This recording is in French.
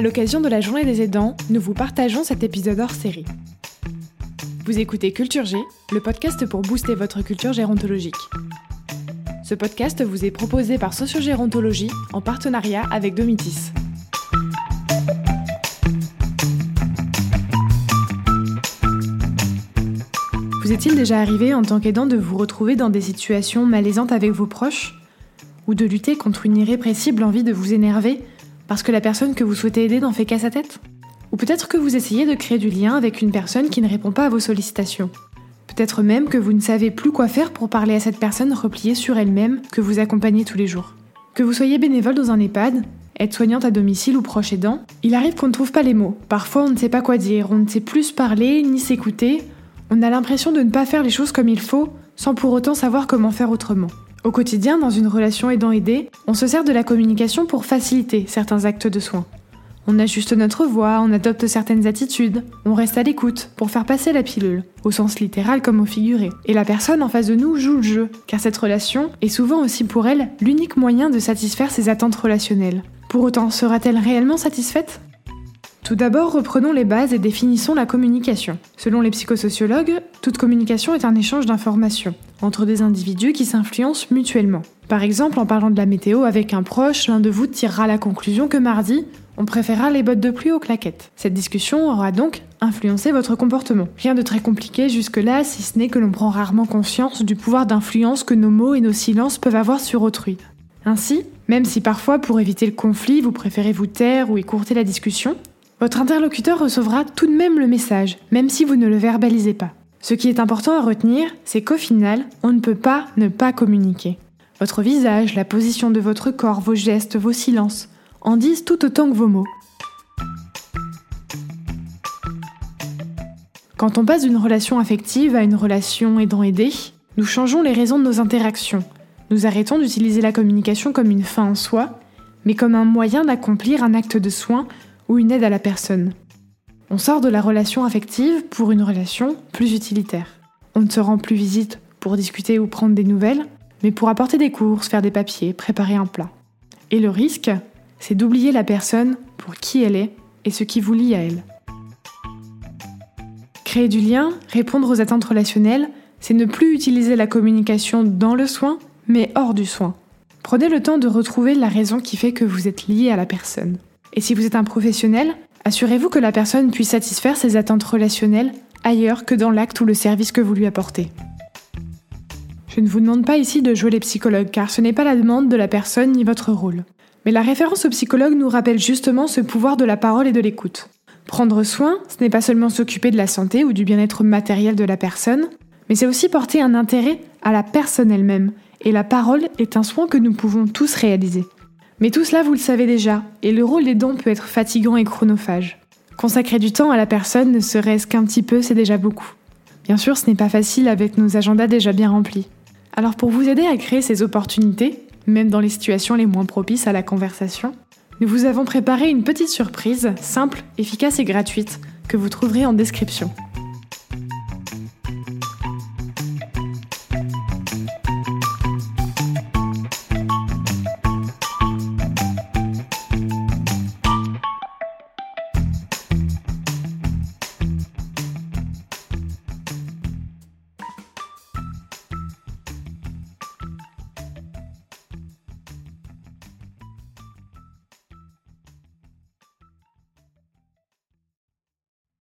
À l'occasion de la journée des aidants, nous vous partageons cet épisode hors série. Vous écoutez Culture G, le podcast pour booster votre culture gérontologique. Ce podcast vous est proposé par Sociogérontologie en partenariat avec Domitis. Vous est-il déjà arrivé en tant qu'aidant de vous retrouver dans des situations malaisantes avec vos proches? Ou de lutter contre une irrépressible envie de vous énerver? Parce que la personne que vous souhaitez aider n'en fait qu'à sa tête Ou peut-être que vous essayez de créer du lien avec une personne qui ne répond pas à vos sollicitations Peut-être même que vous ne savez plus quoi faire pour parler à cette personne repliée sur elle-même que vous accompagnez tous les jours. Que vous soyez bénévole dans un EHPAD, aide-soignante à domicile ou proche aidant, il arrive qu'on ne trouve pas les mots. Parfois on ne sait pas quoi dire, on ne sait plus parler ni s'écouter, on a l'impression de ne pas faire les choses comme il faut, sans pour autant savoir comment faire autrement. Au quotidien, dans une relation aidant-aidé, on se sert de la communication pour faciliter certains actes de soins. On ajuste notre voix, on adopte certaines attitudes, on reste à l'écoute pour faire passer la pilule, au sens littéral comme au figuré. Et la personne en face de nous joue le jeu, car cette relation est souvent aussi pour elle l'unique moyen de satisfaire ses attentes relationnelles. Pour autant, sera-t-elle réellement satisfaite? Tout d'abord, reprenons les bases et définissons la communication. Selon les psychosociologues, toute communication est un échange d'informations entre des individus qui s'influencent mutuellement. Par exemple, en parlant de la météo avec un proche, l'un de vous tirera la conclusion que mardi, on préférera les bottes de pluie aux claquettes. Cette discussion aura donc influencé votre comportement. Rien de très compliqué jusque-là, si ce n'est que l'on prend rarement conscience du pouvoir d'influence que nos mots et nos silences peuvent avoir sur autrui. Ainsi, même si parfois pour éviter le conflit, vous préférez vous taire ou écourter la discussion, votre interlocuteur recevra tout de même le message, même si vous ne le verbalisez pas. Ce qui est important à retenir, c'est qu'au final, on ne peut pas ne pas communiquer. Votre visage, la position de votre corps, vos gestes, vos silences, en disent tout autant que vos mots. Quand on passe d'une relation affective à une relation aidant-aidé, nous changeons les raisons de nos interactions. Nous arrêtons d'utiliser la communication comme une fin en soi, mais comme un moyen d'accomplir un acte de soin ou une aide à la personne. On sort de la relation affective pour une relation plus utilitaire. On ne se rend plus visite pour discuter ou prendre des nouvelles, mais pour apporter des courses, faire des papiers, préparer un plat. Et le risque, c'est d'oublier la personne pour qui elle est et ce qui vous lie à elle. Créer du lien, répondre aux attentes relationnelles, c'est ne plus utiliser la communication dans le soin, mais hors du soin. Prenez le temps de retrouver la raison qui fait que vous êtes lié à la personne. Et si vous êtes un professionnel, assurez-vous que la personne puisse satisfaire ses attentes relationnelles ailleurs que dans l'acte ou le service que vous lui apportez. Je ne vous demande pas ici de jouer les psychologues car ce n'est pas la demande de la personne ni votre rôle. Mais la référence au psychologue nous rappelle justement ce pouvoir de la parole et de l'écoute. Prendre soin, ce n'est pas seulement s'occuper de la santé ou du bien-être matériel de la personne, mais c'est aussi porter un intérêt à la personne elle-même, et la parole est un soin que nous pouvons tous réaliser. Mais tout cela, vous le savez déjà, et le rôle des dons peut être fatigant et chronophage. Consacrer du temps à la personne, ne serait-ce qu'un petit peu, c'est déjà beaucoup. Bien sûr, ce n'est pas facile avec nos agendas déjà bien remplis. Alors pour vous aider à créer ces opportunités, même dans les situations les moins propices à la conversation, nous vous avons préparé une petite surprise, simple, efficace et gratuite, que vous trouverez en description.